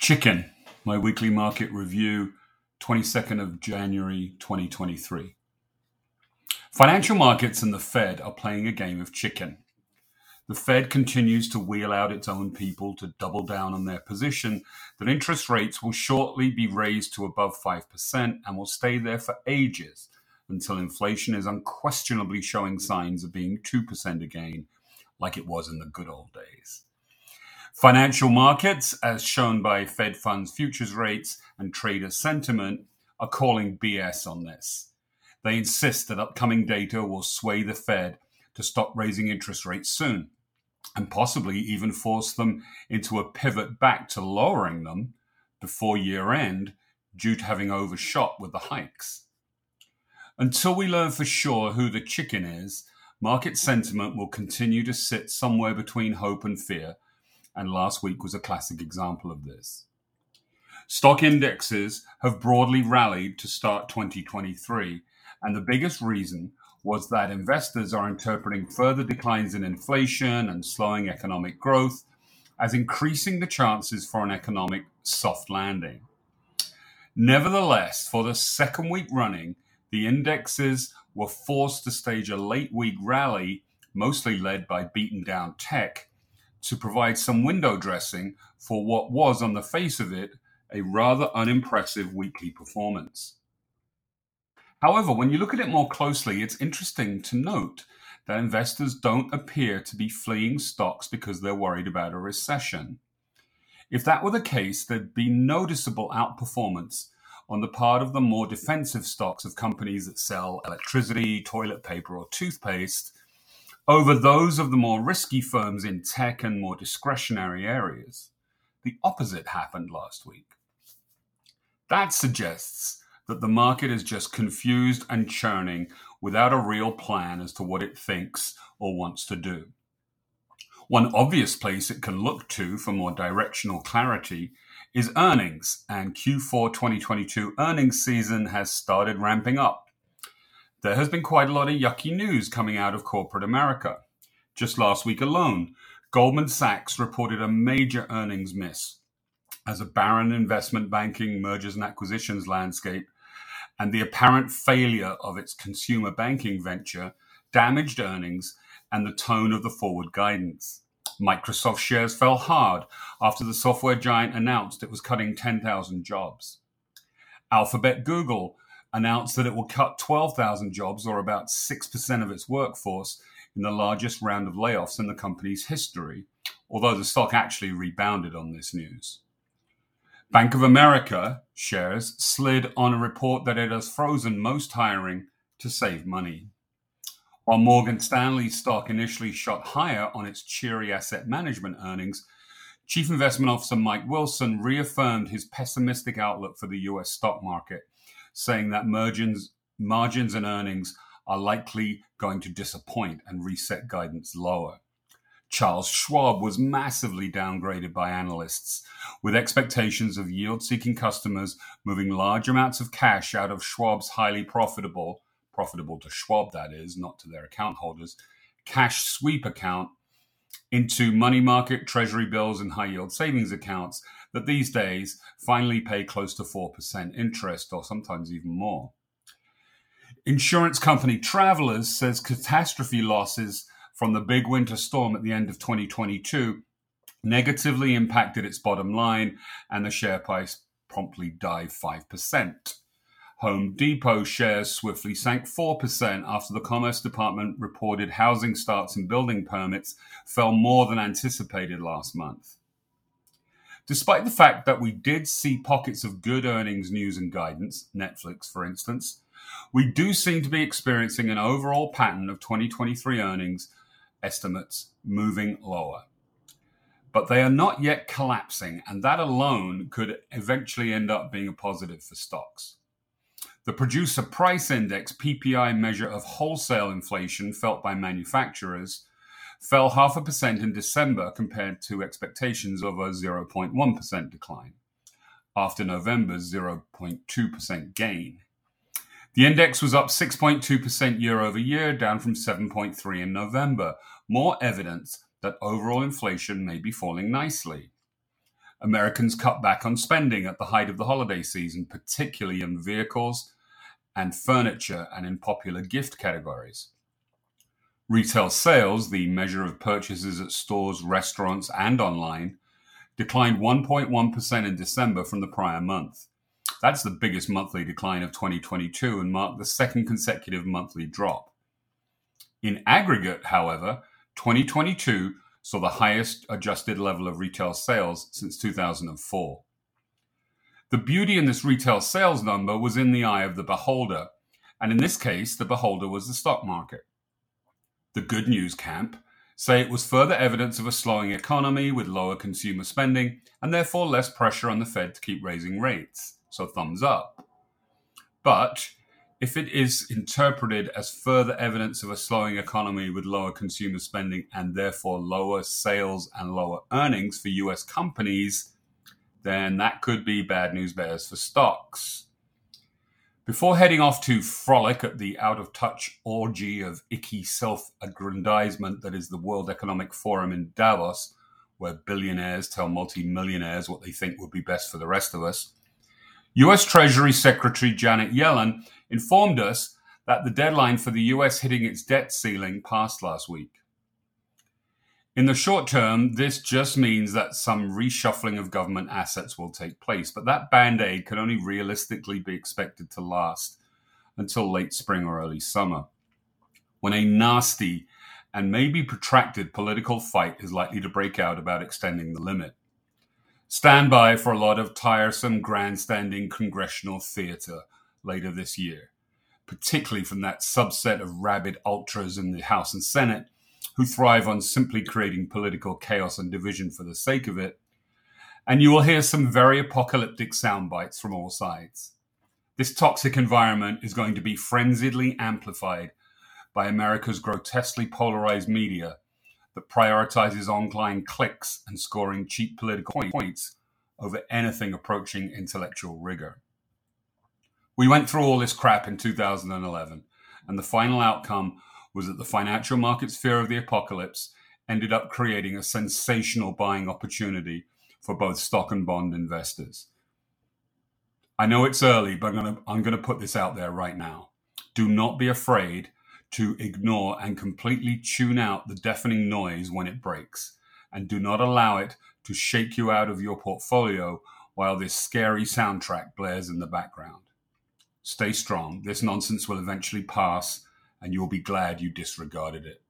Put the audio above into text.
Chicken, my weekly market review, 22nd of January 2023. Financial markets and the Fed are playing a game of chicken. The Fed continues to wheel out its own people to double down on their position that interest rates will shortly be raised to above 5% and will stay there for ages until inflation is unquestionably showing signs of being 2% again, like it was in the good old days. Financial markets, as shown by Fed funds futures rates and trader sentiment, are calling BS on this. They insist that upcoming data will sway the Fed to stop raising interest rates soon and possibly even force them into a pivot back to lowering them before year end due to having overshot with the hikes. Until we learn for sure who the chicken is, market sentiment will continue to sit somewhere between hope and fear, and last week was a classic example of this. Stock indexes have broadly rallied to start 2023, and the biggest reason was that investors are interpreting further declines in inflation and slowing economic growth as increasing the chances for an economic soft landing. Nevertheless, for the second week running, the indexes were forced to stage a late week rally, mostly led by beaten down tech, to provide some window dressing for what was, on the face of it, a rather unimpressive weekly performance. However, when you look at it more closely, it's interesting to note that investors don't appear to be fleeing stocks because they're worried about a recession. If that were the case, there'd be noticeable outperformance on the part of the more defensive stocks of companies that sell electricity, toilet paper, or toothpaste over those of the more risky firms in tech and more discretionary areas. The opposite happened last week. That suggests that the market is just confused and churning without a real plan as to what it thinks or wants to do. One obvious place it can look to for more directional clarity is earnings, and Q4 2022 earnings season has started ramping up. There has been quite a lot of yucky news coming out of corporate America. Just last week alone, Goldman Sachs reported a major earnings miss as a barren investment banking mergers and acquisitions landscape and the apparent failure of its consumer banking venture damaged earnings and the tone of the forward guidance. Microsoft shares fell hard after the software giant announced it was cutting 10,000 jobs. Alphabet Google announced that it will cut 12,000 jobs, or about 6% of its workforce, in the largest round of layoffs in the company's history, although the stock actually rebounded on this news. Bank of America shares slid on a report that it has frozen most hiring to save money. While Morgan Stanley stock initially shot higher on its cheery asset management earnings, Chief Investment Officer Mike Wilson reaffirmed his pessimistic outlook for the US stock market, saying that margins, margins and earnings are likely going to disappoint and reset guidance lower. Charles Schwab was massively downgraded by analysts, with expectations of yield seeking customers moving large amounts of cash out of Schwab's highly profitable, profitable to Schwab, that is, not to their account holders, cash sweep account into money market, treasury bills, and high yield savings accounts that these days finally pay close to 4% interest or sometimes even more. Insurance company Travelers says catastrophe losses from the big winter storm at the end of 2022 negatively impacted its bottom line, and the share price promptly dived 5%. Home Depot shares swiftly sank 4% after the Commerce Department reported housing starts and building permits fell more than anticipated last month. Despite the fact that we did see pockets of good earnings news and guidance, Netflix for instance, we do seem to be experiencing an overall pattern of 2023 earnings estimates moving lower. But they are not yet collapsing, and that alone could eventually end up being a positive for stocks. The producer price index PPI measure of wholesale inflation felt by manufacturers fell half a percent in December compared to expectations of a 0.1% decline, after November's 0.2% gain. The index was up 6.2% year over year, down from 7.3 in November. More evidence that overall inflation may be falling nicely. Americans cut back on spending at the height of the holiday season, particularly in vehicles and furniture and in popular gift categories. Retail sales, the measure of purchases at stores, restaurants, and online, declined 1.1% in December from the prior month. That's the biggest monthly decline of 2022 and marked the second consecutive monthly drop. In aggregate, however, 2022 saw the highest adjusted level of retail sales since 2004. The beauty in this retail sales number was in the eye of the beholder, and in this case, the beholder was the stock market. The good news camp say it was further evidence of a slowing economy with lower consumer spending and therefore less pressure on the Fed to keep raising rates. So thumbs up. But if it is interpreted as further evidence of a slowing economy with lower consumer spending and therefore lower sales and lower earnings for US companies, then that could be bad news bears for stocks. Before heading off to frolic at the out of touch orgy of icky self aggrandizement that is the World Economic Forum in Davos, where billionaires tell multimillionaires what they think would be best for the rest of us, US Treasury Secretary Janet Yellen informed us that the deadline for the US hitting its debt ceiling passed last week. In the short term, this just means that some reshuffling of government assets will take place, but that band aid can only realistically be expected to last until late spring or early summer, when a nasty and maybe protracted political fight is likely to break out about extending the limit. Stand by for a lot of tiresome, grandstanding congressional theater later this year, particularly from that subset of rabid ultras in the House and Senate who thrive on simply creating political chaos and division for the sake of it. And you will hear some very apocalyptic sound bites from all sides. This toxic environment is going to be frenziedly amplified by America's grotesquely polarized media that prioritizes online clicks and scoring cheap political points over anything approaching intellectual rigor. We went through all this crap in 2011, and the final outcome was that the financial market's fear of the apocalypse ended up creating a sensational buying opportunity for both stock and bond investors. I know it's early, but I'm going to, I'm going to put this out there right now. Do not be afraid to ignore and completely tune out the deafening noise when it breaks, and do not allow it to shake you out of your portfolio while this scary soundtrack blares in the background. Stay strong. This nonsense will eventually pass, and you'll be glad you disregarded it.